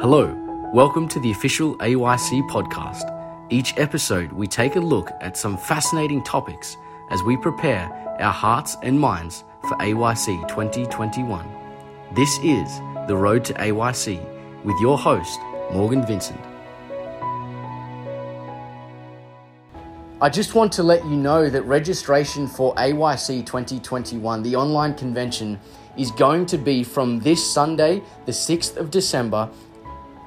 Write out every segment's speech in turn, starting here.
Hello, welcome to the official AYC podcast. Each episode, we take a look at some fascinating topics as we prepare our hearts and minds for AYC 2021. This is The Road to AYC with your host, Morgan Vincent. I just want to let you know that registration for AYC 2021, the online convention, is going to be from this Sunday, the 6th of December,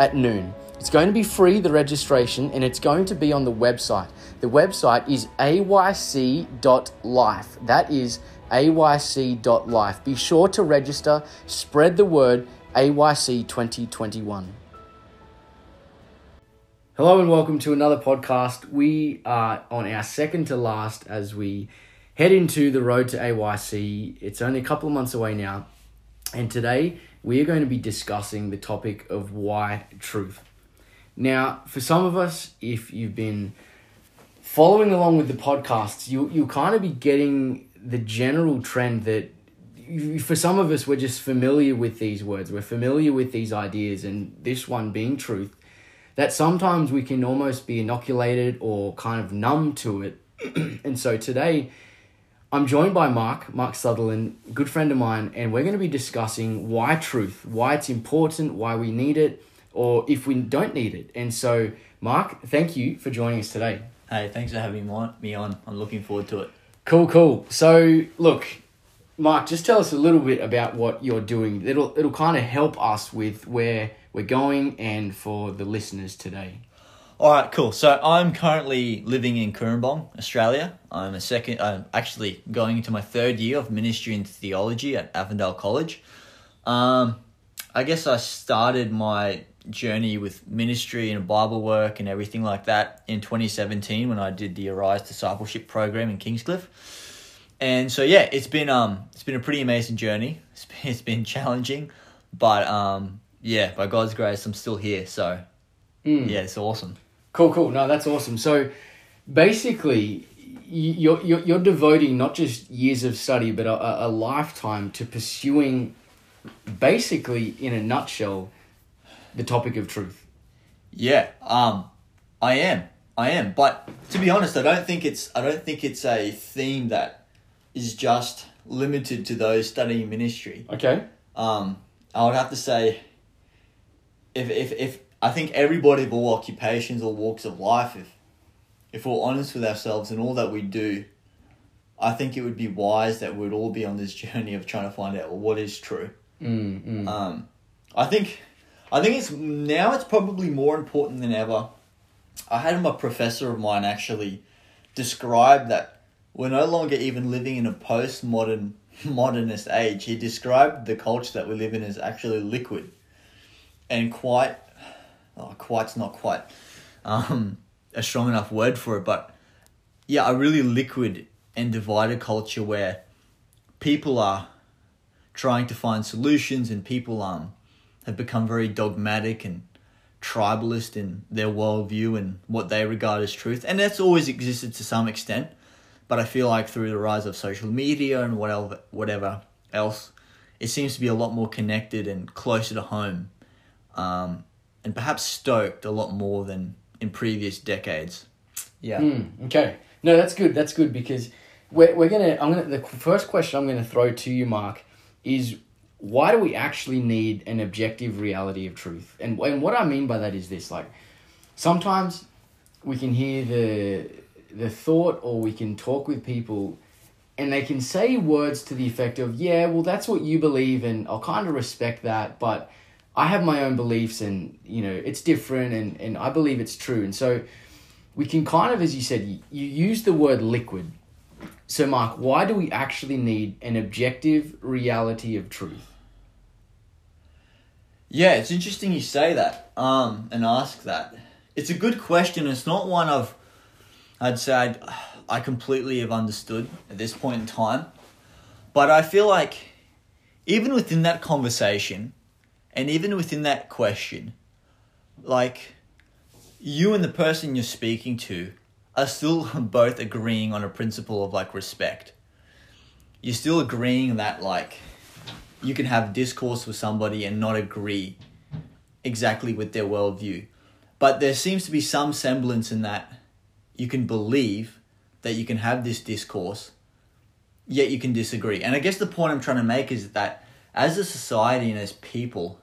at noon. It's going to be free, the registration, and it's going to be on the website. The website is ayc.life. That is ayc.life. Be sure to register, spread the word AYC 2021. Hello and welcome to another podcast. We are on our second to last as we head into the road to AYC. It's only a couple of months away now, and today we are going to be discussing the topic of why truth. Now, for some of us, if you've been following along with the podcasts, you, you'll kind of be getting the general trend that for some of us, we're just familiar with these words, we're familiar with these ideas, and this one being truth, that sometimes we can almost be inoculated or kind of numb to it. and so today, I'm joined by Mark, Mark Sutherland, good friend of mine, and we're going to be discussing why truth, why it's important, why we need it, or if we don't need it. And so, Mark, thank you for joining us today. Hey, thanks for having me on. I'm looking forward to it. Cool, cool. So, look, Mark, just tell us a little bit about what you're doing. It'll it'll kind of help us with where we're going and for the listeners today. All right, cool. So I'm currently living in Cooranbong, Australia. I'm a second. I'm actually going into my third year of ministry and theology at Avondale College. Um, I guess I started my journey with ministry and Bible work and everything like that in 2017 when I did the Arise Discipleship program in Kingscliff. And so yeah, it's been um it's been a pretty amazing journey. It's been, it's been challenging, but um yeah, by God's grace, I'm still here. So mm. yeah, it's awesome. Cool, cool. No, that's awesome. So basically, you're, you're, you're devoting not just years of study, but a, a lifetime to pursuing, basically, in a nutshell, the topic of truth. Yeah, um, I am. I am. But to be honest, I don't think it's I don't think it's a theme that is just limited to those studying ministry. Okay. Um, I would have to say if if if I think everybody of all occupations or walks of life, if if we're honest with ourselves and all that we do, I think it would be wise that we'd all be on this journey of trying to find out well, what is true. Mm, mm. Um, I think, I think it's now it's probably more important than ever. I had a professor of mine actually describe that we're no longer even living in a postmodern modernist age. He described the culture that we live in as actually liquid and quite oh, quite's not quite um, a strong enough word for it, but yeah, a really liquid and divided culture where people are trying to find solutions and people um have become very dogmatic and tribalist in their worldview and what they regard as truth. And that's always existed to some extent. But I feel like through the rise of social media and whatever whatever else, it seems to be a lot more connected and closer to home. Um, and perhaps stoked a lot more than in previous decades. Yeah. Mm, okay. No, that's good. That's good because we're, we're gonna. I'm gonna. The first question I'm gonna throw to you, Mark, is why do we actually need an objective reality of truth? And and what I mean by that is this: like sometimes we can hear the the thought, or we can talk with people. And they can say words to the effect of, yeah, well, that's what you believe, and I'll kind of respect that, but I have my own beliefs and you know it's different and, and I believe it's true. And so we can kind of as you said you, you use the word liquid. So Mark why do we actually need an objective reality of truth? Yeah it's interesting you say that um and ask that. It's a good question. It's not one of I'd say I'd, I completely have understood at this point in time. But I feel like even within that conversation and even within that question, like you and the person you're speaking to are still both agreeing on a principle of like respect. You're still agreeing that like you can have discourse with somebody and not agree exactly with their worldview. But there seems to be some semblance in that you can believe that you can have this discourse, yet you can disagree. And I guess the point I'm trying to make is that as a society and as people,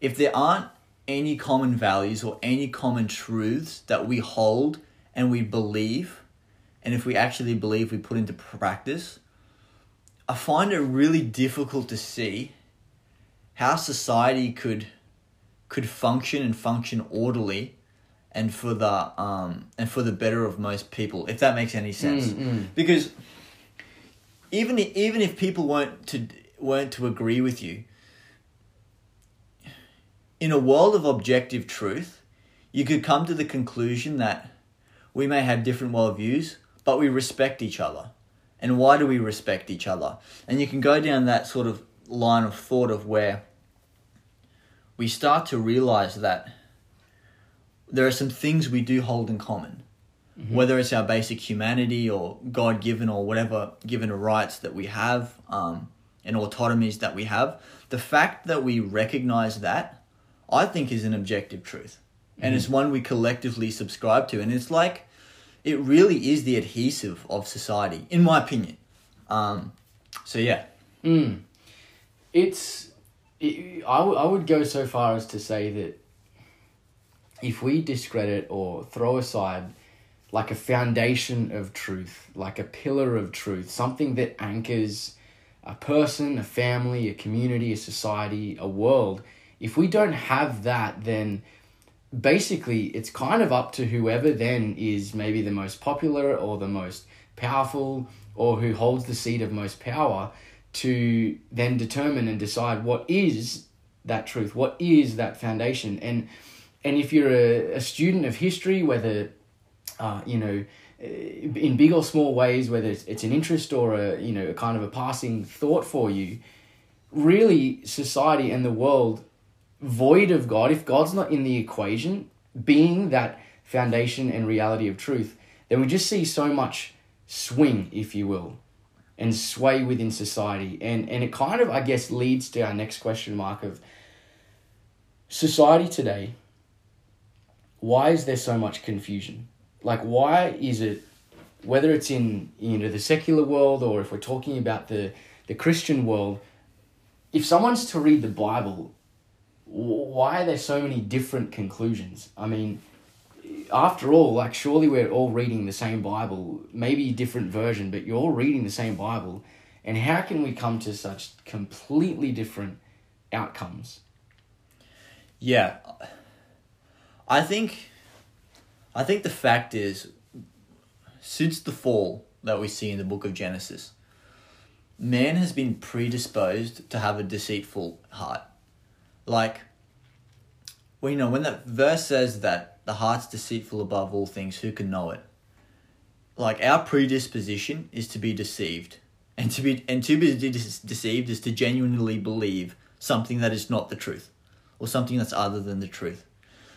if there aren't any common values or any common truths that we hold and we believe, and if we actually believe we put into practice, I find it really difficult to see how society could could function and function orderly and for the um and for the better of most people if that makes any sense Mm, mm. because even even if people weren't to weren't to agree with you in a world of objective truth you could come to the conclusion that we may have different worldviews but we respect each other. And why do we respect each other? And you can go down that sort of line of thought of where we start to realize that there are some things we do hold in common. Whether it's our basic humanity or God given or whatever given rights that we have um, and autonomies that we have, the fact that we recognize that, I think, is an objective truth. And it's one we collectively subscribe to. And it's like, it really is the adhesive of society, in my opinion. Um, so, yeah. Mm. It's. It, I, w- I would go so far as to say that if we discredit or throw aside like a foundation of truth, like a pillar of truth, something that anchors a person, a family, a community, a society, a world, if we don't have that, then basically it's kind of up to whoever then is maybe the most popular or the most powerful or who holds the seat of most power to then determine and decide what is that truth what is that foundation. And and if you're a, a student of history whether uh, you know uh, in big or small ways whether it's, it's an interest or a you know a kind of a passing thought for you really society and the world void of God, if God's not in the equation, being that foundation and reality of truth, then we just see so much swing, if you will, and sway within society. And and it kind of, I guess, leads to our next question mark of society today. Why is there so much confusion? Like why is it whether it's in you know the secular world or if we're talking about the the Christian world, if someone's to read the Bible, why are there so many different conclusions? I mean, after all, like surely we're all reading the same Bible, maybe a different version, but you're all reading the same Bible. And how can we come to such completely different outcomes? Yeah. I think I think the fact is since the fall that we see in the book of Genesis, man has been predisposed to have a deceitful heart. Like well, you know, when that verse says that the heart's deceitful above all things, who can know it? Like our predisposition is to be deceived. And to be and to be de- deceived is to genuinely believe something that is not the truth or something that's other than the truth.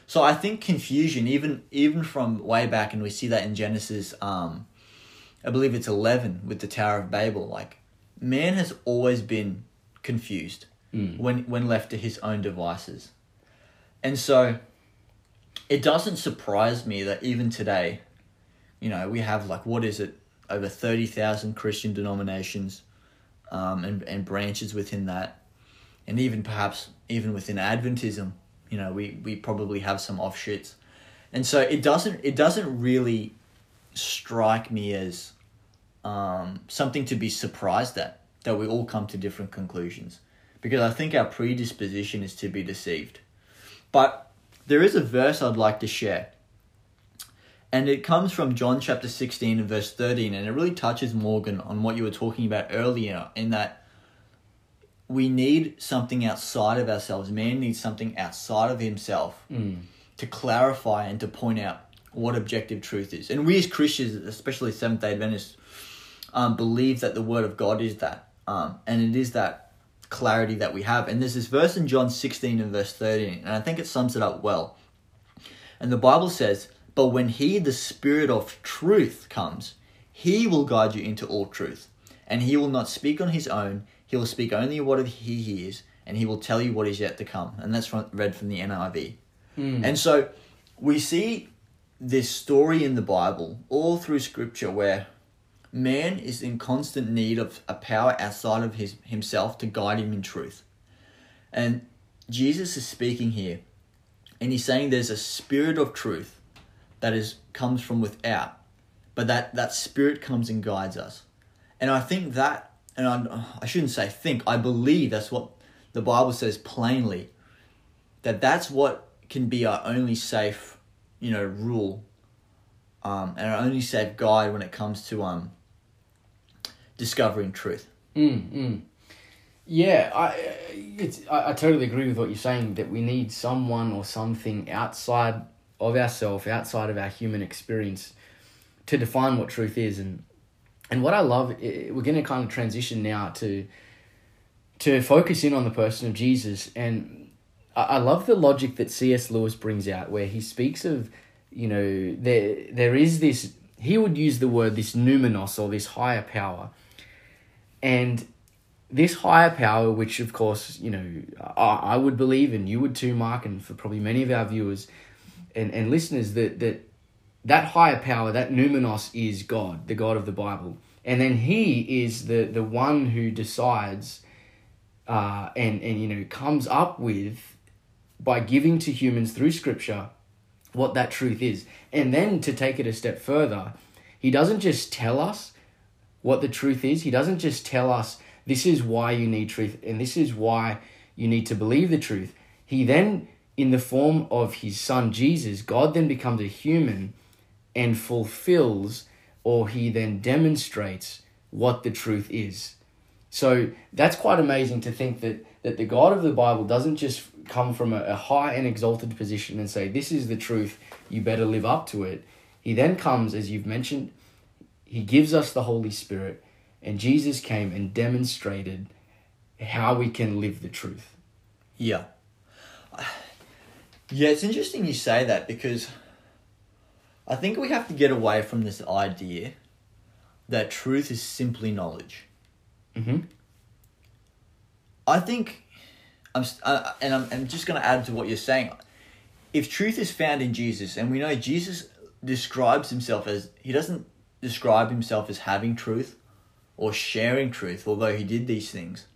So I think confusion, even even from way back, and we see that in Genesis, um, I believe it's eleven with the Tower of Babel. Like man has always been confused Mm. when when left to his own devices, and so it doesn't surprise me that even today, you know, we have like what is it? Over thirty thousand Christian denominations, um, and and branches within that, and even perhaps even within Adventism, you know, we we probably have some offshoots, and so it doesn't it doesn't really strike me as um, something to be surprised at that we all come to different conclusions because I think our predisposition is to be deceived. But there is a verse I'd like to share. And it comes from John chapter 16 and verse 13. And it really touches Morgan on what you were talking about earlier, in that we need something outside of ourselves. Man needs something outside of himself Mm. to clarify and to point out what objective truth is. And we as Christians, especially Seventh day Adventists, um, believe that the Word of God is that. Um, and it is that clarity that we have. And there's this verse in John 16 and verse 13, and I think it sums it up well. And the Bible says, But when He, the Spirit of truth, comes, He will guide you into all truth. And He will not speak on His own, He will speak only what He hears, and he will tell you what is yet to come. And that's from, read from the NIV. Mm. And so we see this story in the Bible all through scripture where man is in constant need of a power outside of his himself to guide him in truth. And Jesus is speaking here and he's saying there's a spirit of truth that is comes from without, but that that spirit comes and guides us. And I think that and I, I shouldn't say think, I believe that's what the Bible says plainly that that's what can be our only safe, you know, rule, um, and our only safe guide when it comes to um, discovering truth. Mm, mm. Yeah, I, it's, I, I totally agree with what you're saying that we need someone or something outside of ourselves, outside of our human experience, to define what truth is. And and what I love, we're going to kind of transition now to to focus in on the person of Jesus. And I, I love the logic that C.S. Lewis brings out, where he speaks of, you know, there there is this. He would use the word this numinous or this higher power, and this higher power, which of course, you know, I, I would believe, and you would too, Mark, and for probably many of our viewers and, and listeners, that, that that higher power, that numinous, is God, the God of the Bible. And then He is the, the one who decides uh, and, and, you know, comes up with, by giving to humans through Scripture, what that truth is. And then to take it a step further, He doesn't just tell us what the truth is, He doesn't just tell us this is why you need truth and this is why you need to believe the truth. He then, in the form of his son Jesus, God then becomes a human and fulfills or he then demonstrates what the truth is. So that's quite amazing to think that, that the God of the Bible doesn't just come from a, a high and exalted position and say, This is the truth, you better live up to it. He then comes, as you've mentioned, he gives us the Holy Spirit, and Jesus came and demonstrated how we can live the truth. Yeah. Yeah, it's interesting you say that because I think we have to get away from this idea that truth is simply knowledge. Mm-hmm. I think, I'm, uh, and I'm, I'm just going to add to what you're saying. If truth is found in Jesus, and we know Jesus describes himself as, he doesn't describe himself as having truth or sharing truth, although he did these things,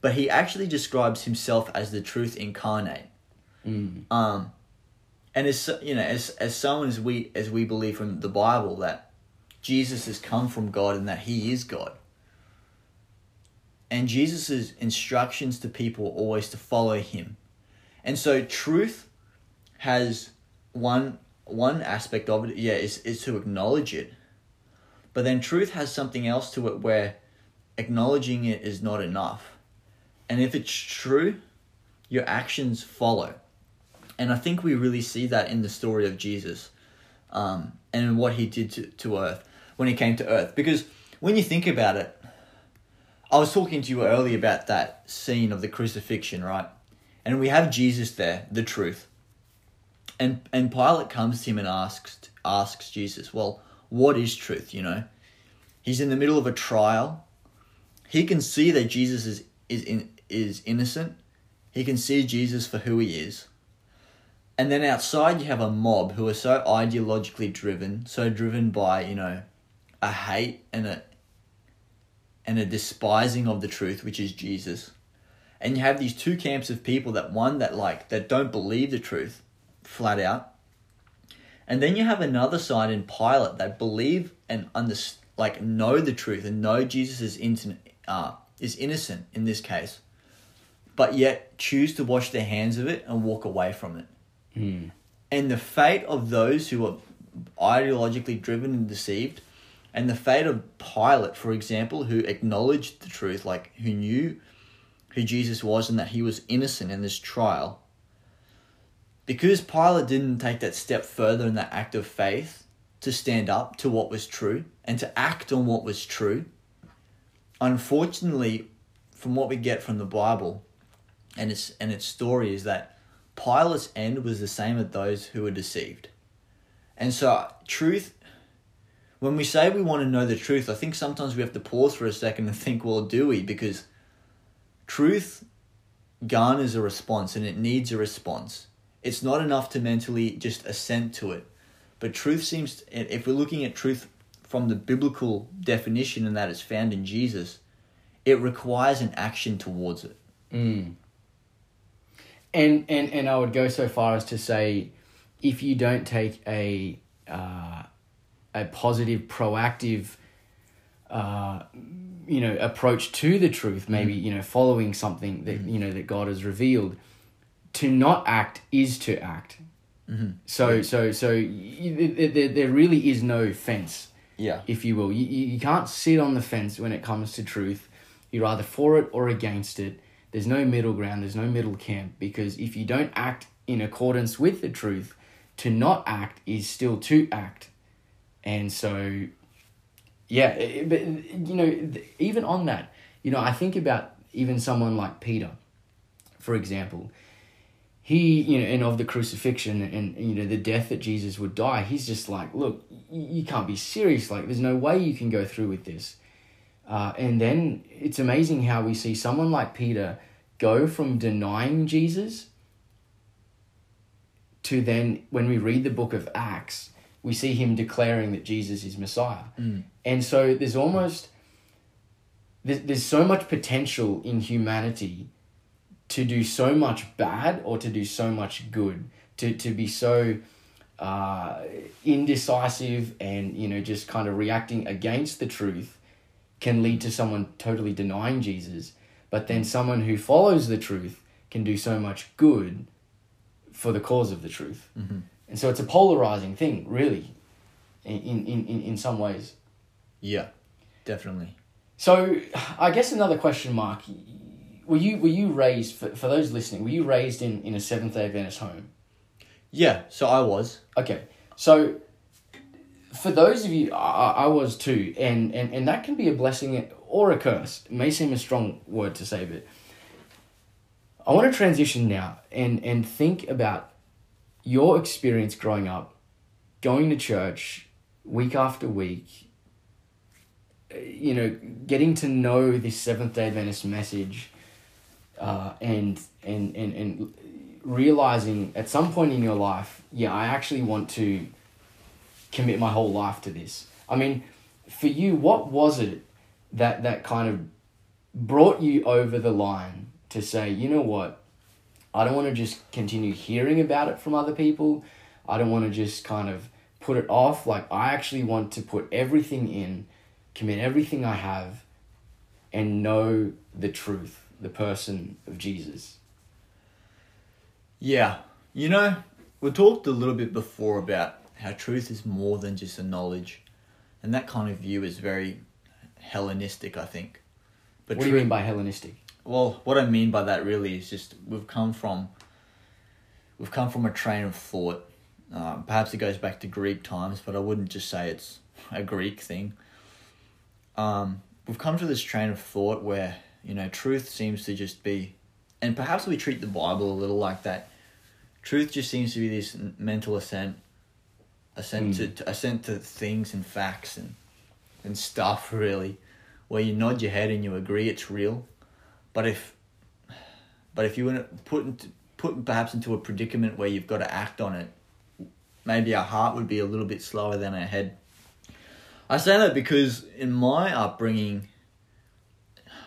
but he actually describes himself as the truth incarnate. Mm. Um, and as you know, as as someone as we as we believe from the Bible that Jesus has come from God and that He is God. And Jesus' instructions to people are always to follow Him, and so truth has one one aspect of it, yeah, is is to acknowledge it, but then truth has something else to it where acknowledging it is not enough, and if it's true, your actions follow. And I think we really see that in the story of Jesus um, and what he did to, to earth when he came to earth. Because when you think about it, I was talking to you earlier about that scene of the crucifixion, right? And we have Jesus there, the truth. And and Pilate comes to him and asks asks Jesus, "Well, what is truth, you know?" He's in the middle of a trial. He can see that Jesus is is in, is innocent. He can see Jesus for who he is. And then outside, you have a mob who are so ideologically driven, so driven by you know, a hate and a and a despising of the truth, which is Jesus. And you have these two camps of people that one that like that don't believe the truth, flat out. And then you have another side in Pilate that believe and under like know the truth and know Jesus is innocent, uh, is innocent in this case, but yet choose to wash their hands of it and walk away from it. Mm. And the fate of those who are ideologically driven and deceived, and the fate of Pilate, for example, who acknowledged the truth, like who knew who Jesus was and that he was innocent in this trial, because Pilate didn't take that step further in that act of faith to stand up to what was true and to act on what was true, unfortunately, from what we get from the Bible and its and its story is that Pilate's end was the same as those who were deceived. And so, truth, when we say we want to know the truth, I think sometimes we have to pause for a second and think, well, do we? Because truth garners a response and it needs a response. It's not enough to mentally just assent to it. But truth seems, if we're looking at truth from the biblical definition and that is found in Jesus, it requires an action towards it. Mm. And, and, and I would go so far as to say if you don't take a, uh, a positive, proactive, uh, you know, approach to the truth, maybe, mm. you know, following something that, mm. you know, that God has revealed, to not act is to act. Mm-hmm. So, so, so you, there, there really is no fence yeah. if you will. You, you can't sit on the fence when it comes to truth. You're either for it or against it. There's no middle ground, there's no middle camp because if you don't act in accordance with the truth, to not act is still to act. And so, yeah, but you know, even on that, you know, I think about even someone like Peter, for example he you know and of the crucifixion and you know the death that jesus would die he's just like look you can't be serious. Like there's no way you can go through with this. Uh, and then it's amazing how we see someone like peter go from denying jesus to then when we read the book of acts we see him declaring that jesus is messiah. Mm. and so there's almost there's, there's so much potential in humanity to do so much bad or to do so much good to, to be so uh, indecisive and you know just kind of reacting against the truth can lead to someone totally denying jesus. But then someone who follows the truth can do so much good for the cause of the truth. Mm-hmm. and so it's a polarizing thing really in, in, in, in some ways. Yeah definitely. So i guess another question mark were you were you raised for, for those listening? Were you raised in in a Seventh Day Adventist home? Yeah, so I was. Okay, so for those of you, I, I was too, and, and and that can be a blessing or a curse. It may seem a strong word to say, but I want to transition now and and think about your experience growing up, going to church week after week. Eh, you know, getting to know this Seventh Day Adventist message uh, and and and and realizing at some point in your life, yeah, I actually want to commit my whole life to this. I mean, for you, what was it that that kind of brought you over the line to say, you know what, I don't want to just continue hearing about it from other people. I don't want to just kind of put it off. Like I actually want to put everything in, commit everything I have, and know the truth the person of Jesus. Yeah. You know, we talked a little bit before about how truth is more than just a knowledge. And that kind of view is very Hellenistic, I think. But what do you mean by Hellenistic? Well, what I mean by that really is just we've come from we've come from a train of thought. Um, perhaps it goes back to Greek times, but I wouldn't just say it's a Greek thing. Um, we've come to this train of thought where you know, truth seems to just be, and perhaps we treat the Bible a little like that. Truth just seems to be this mental assent, assent mm. to, to assent to things and facts and and stuff really, where you nod your head and you agree it's real, but if, but if you to put into, put perhaps into a predicament where you've got to act on it, maybe our heart would be a little bit slower than our head. I say that because in my upbringing,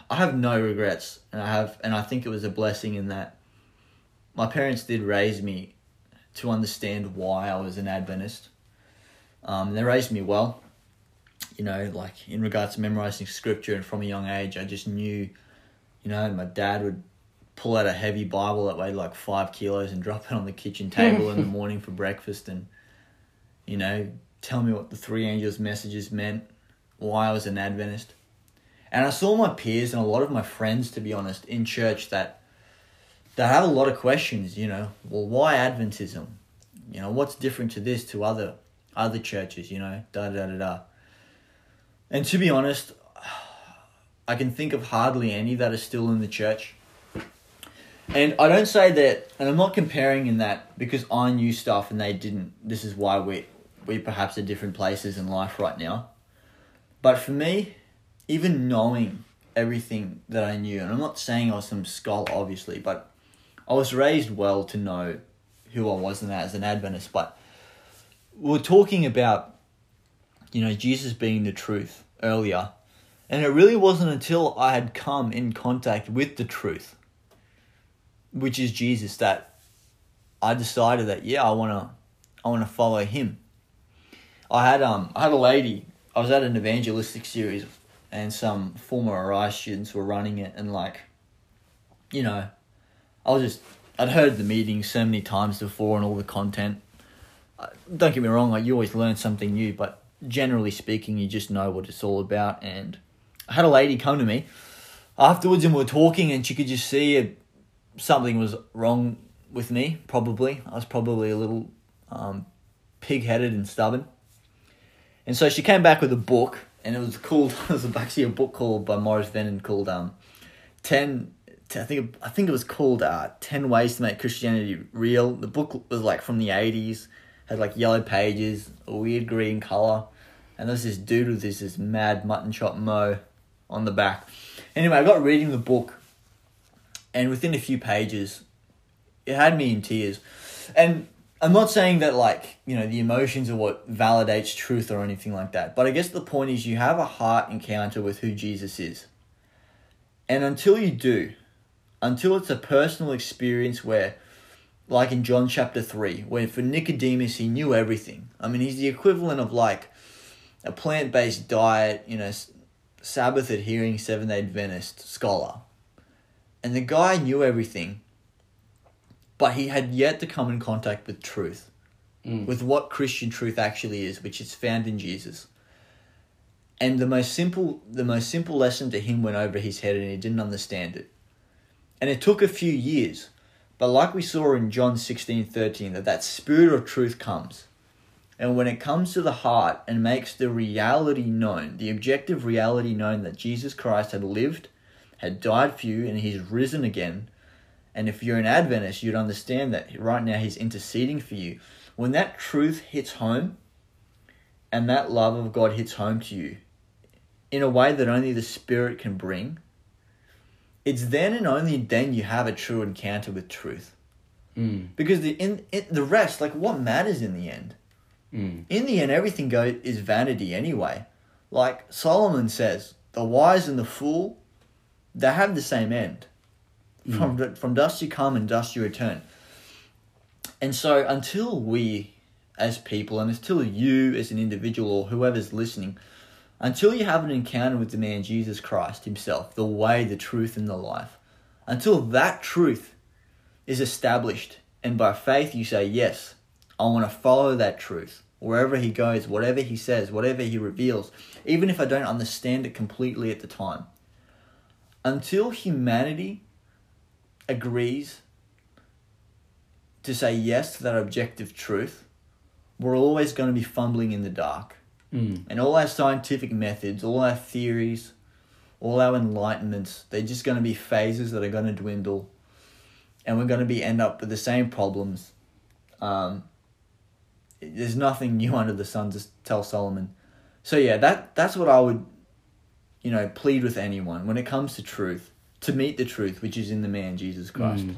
I have no regrets, and I have, and I think it was a blessing in that my parents did raise me to understand why I was an Adventist. Um, they raised me well, you know, like in regards to memorizing scripture, and from a young age, I just knew, you know, my dad would pull out a heavy Bible that weighed like five kilos and drop it on the kitchen table in the morning for breakfast, and you know, tell me what the three angels' messages meant, why I was an Adventist. And I saw my peers and a lot of my friends, to be honest, in church that that have a lot of questions. You know, well, why Adventism? You know, what's different to this to other other churches? You know, da da da da. And to be honest, I can think of hardly any that are still in the church. And I don't say that, and I'm not comparing in that because I knew stuff and they didn't. This is why we we perhaps are different places in life right now. But for me, even knowing everything that I knew. And I'm not saying I was some scholar, obviously, but I was raised well to know who I was and that as an Adventist. But we we're talking about, you know, Jesus being the truth earlier. And it really wasn't until I had come in contact with the truth, which is Jesus, that I decided that yeah, I wanna I wanna follow him. I had um I had a lady I was at an evangelistic series and some former Arise students were running it and like you know, I was just I'd heard the meeting so many times before and all the content. Uh, don't get me wrong, like you always learn something new, but generally speaking, you just know what it's all about. And I had a lady come to me afterwards, and we are talking, and she could just see something was wrong with me. Probably, I was probably a little um, pig-headed and stubborn. And so she came back with a book, and it was called. it was actually a book called by Morris Venden called um, 10 I think I think it was called uh, Ten Ways to Make Christianity Real. The book was like from the eighties, had like yellow pages, a weird green color, and there's this dude with this this mad mutton chop mo on the back. Anyway, I got reading the book, and within a few pages, it had me in tears. And I'm not saying that like you know the emotions are what validates truth or anything like that, but I guess the point is you have a heart encounter with who Jesus is. And until you do, until it's a personal experience where, like in John chapter 3, where for Nicodemus he knew everything. I mean, he's the equivalent of like a plant based diet, you know, Sabbath adhering Seventh day Adventist scholar. And the guy knew everything, but he had yet to come in contact with truth, mm. with what Christian truth actually is, which is found in Jesus. And the most simple, the most simple lesson to him went over his head, and he didn't understand it. And it took a few years. But like we saw in John 16 13, that that spirit of truth comes. And when it comes to the heart and makes the reality known, the objective reality known that Jesus Christ had lived, had died for you, and he's risen again. And if you're an Adventist, you'd understand that right now he's interceding for you. When that truth hits home, and that love of God hits home to you in a way that only the Spirit can bring, it's then and only then you have a true encounter with truth. Mm. Because the in, in, the rest, like what matters in the end? Mm. In the end, everything go is vanity anyway. Like Solomon says, the wise and the fool, they have the same end. Mm. From from dust you come and dust you return. And so until we, as people, and until you as an individual or whoever's listening, until you have an encounter with the man Jesus Christ himself, the way, the truth, and the life, until that truth is established, and by faith you say, Yes, I want to follow that truth. Wherever he goes, whatever he says, whatever he reveals, even if I don't understand it completely at the time. Until humanity agrees to say yes to that objective truth, we're always going to be fumbling in the dark. Mm. And all our scientific methods, all our theories, all our enlightenments, they're just going to be phases that are going to dwindle. And we're going to be end up with the same problems. Um, there's nothing new under the sun to tell Solomon. So yeah, that that's what I would, you know, plead with anyone when it comes to truth, to meet the truth, which is in the man Jesus Christ. Mm.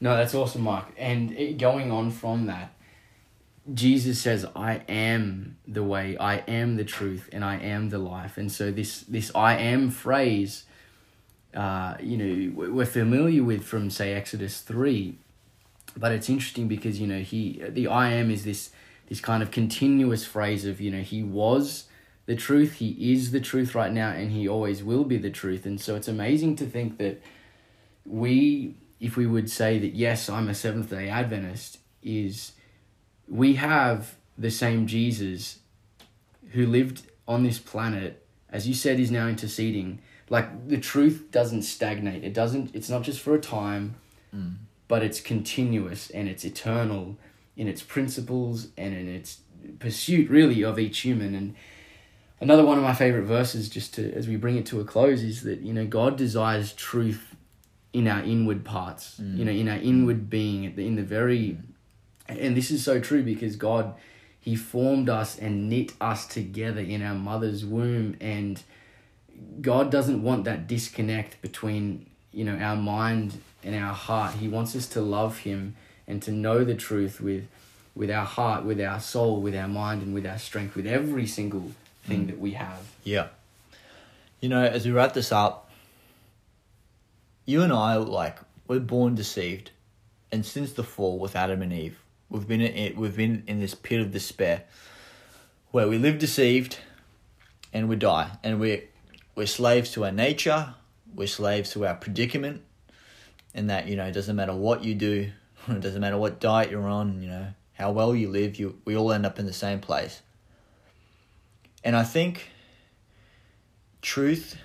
No, that's awesome, Mark. And it, going on from that, Jesus says, "I am the way, I am the truth, and I am the life." And so this this "I am" phrase, uh, you know, we're familiar with from say Exodus three, but it's interesting because you know he the "I am" is this this kind of continuous phrase of you know he was the truth, he is the truth right now, and he always will be the truth. And so it's amazing to think that we, if we would say that yes, I'm a Seventh Day Adventist, is we have the same Jesus who lived on this planet, as you said, is now interceding. Like the truth doesn't stagnate. It doesn't. It's not just for a time, mm. but it's continuous and it's eternal in its principles and in its pursuit, really, of each human. And another one of my favorite verses, just to as we bring it to a close, is that you know God desires truth in our inward parts. Mm. You know, in our inward being, in the very and this is so true because God, He formed us and knit us together in our mother's womb. And God doesn't want that disconnect between you know our mind and our heart. He wants us to love Him and to know the truth with with our heart, with our soul, with our mind, and with our strength, with every single thing Mm. that we have. Yeah. You know, as we wrap this up, you and I, like, we're born deceived, and since the fall with Adam and Eve, we've been in, we've been in this pit of despair, where we live deceived, and we die, and we we're slaves to our nature, we're slaves to our predicament, and that you know it doesn't matter what you do, it doesn't matter what diet you're on, you know how well you live, you we all end up in the same place. And I think truth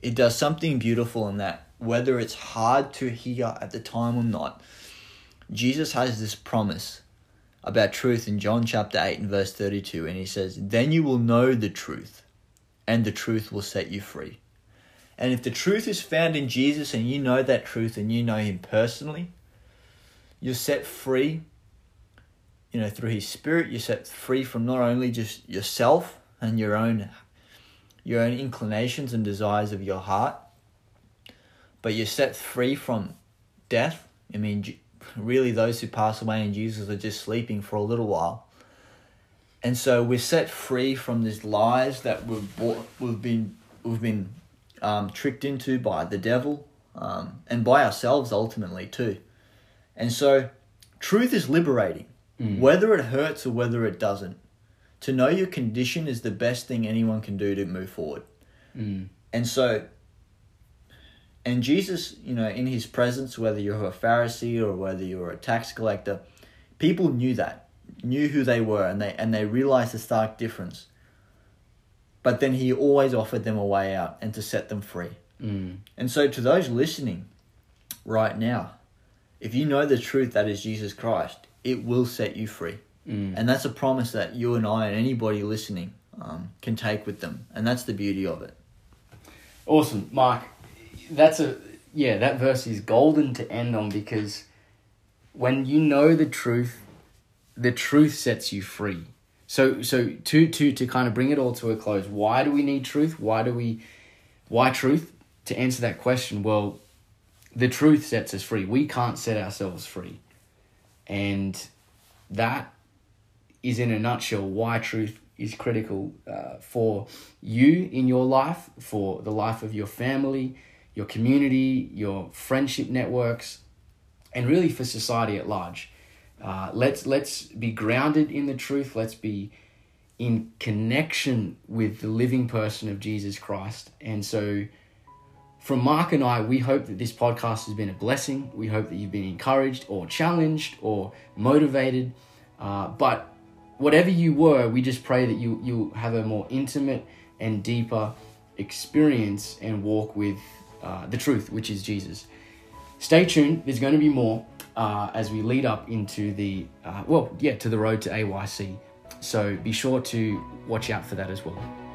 it does something beautiful in that whether it's hard to hear at the time or not jesus has this promise about truth in john chapter 8 and verse 32 and he says then you will know the truth and the truth will set you free. And if the truth is found in jesus and you know that truth and you know him personally you're set free you know through his spirit you're set free from not only just yourself and your own your own inclinations and desires of your heart, but you're set free from death. I mean, really, those who pass away in Jesus are just sleeping for a little while. And so we're set free from these lies that we've bought, we've been we've been um, tricked into by the devil um, and by ourselves ultimately too. And so, truth is liberating, whether it hurts or whether it doesn't. To know your condition is the best thing anyone can do to move forward. Mm. And so, and Jesus, you know, in his presence, whether you're a Pharisee or whether you're a tax collector, people knew that, knew who they were, and they and they realized the stark difference. But then he always offered them a way out and to set them free. Mm. And so, to those listening right now, if you know the truth that is Jesus Christ, it will set you free. Mm. And that's a promise that you and I and anybody listening um, can take with them. And that's the beauty of it. Awesome, Mark. That's a yeah. That verse is golden to end on because when you know the truth, the truth sets you free. So so to to to kind of bring it all to a close. Why do we need truth? Why do we? Why truth? To answer that question, well, the truth sets us free. We can't set ourselves free, and that is in a nutshell why truth is critical uh, for you in your life, for the life of your family, your community, your friendship networks, and really for society at large. Uh, let's let's be grounded in the truth. Let's be in connection with the living person of Jesus Christ. And so, from Mark and I, we hope that this podcast has been a blessing. We hope that you've been encouraged or challenged or motivated. Uh, but whatever you were, we just pray that you you have a more intimate and deeper experience and walk with uh, the truth, which is Jesus. Stay tuned. There's going to be more uh, as we lead up into the uh, well, yeah, to the road to AYC. So be sure to watch out for that as well.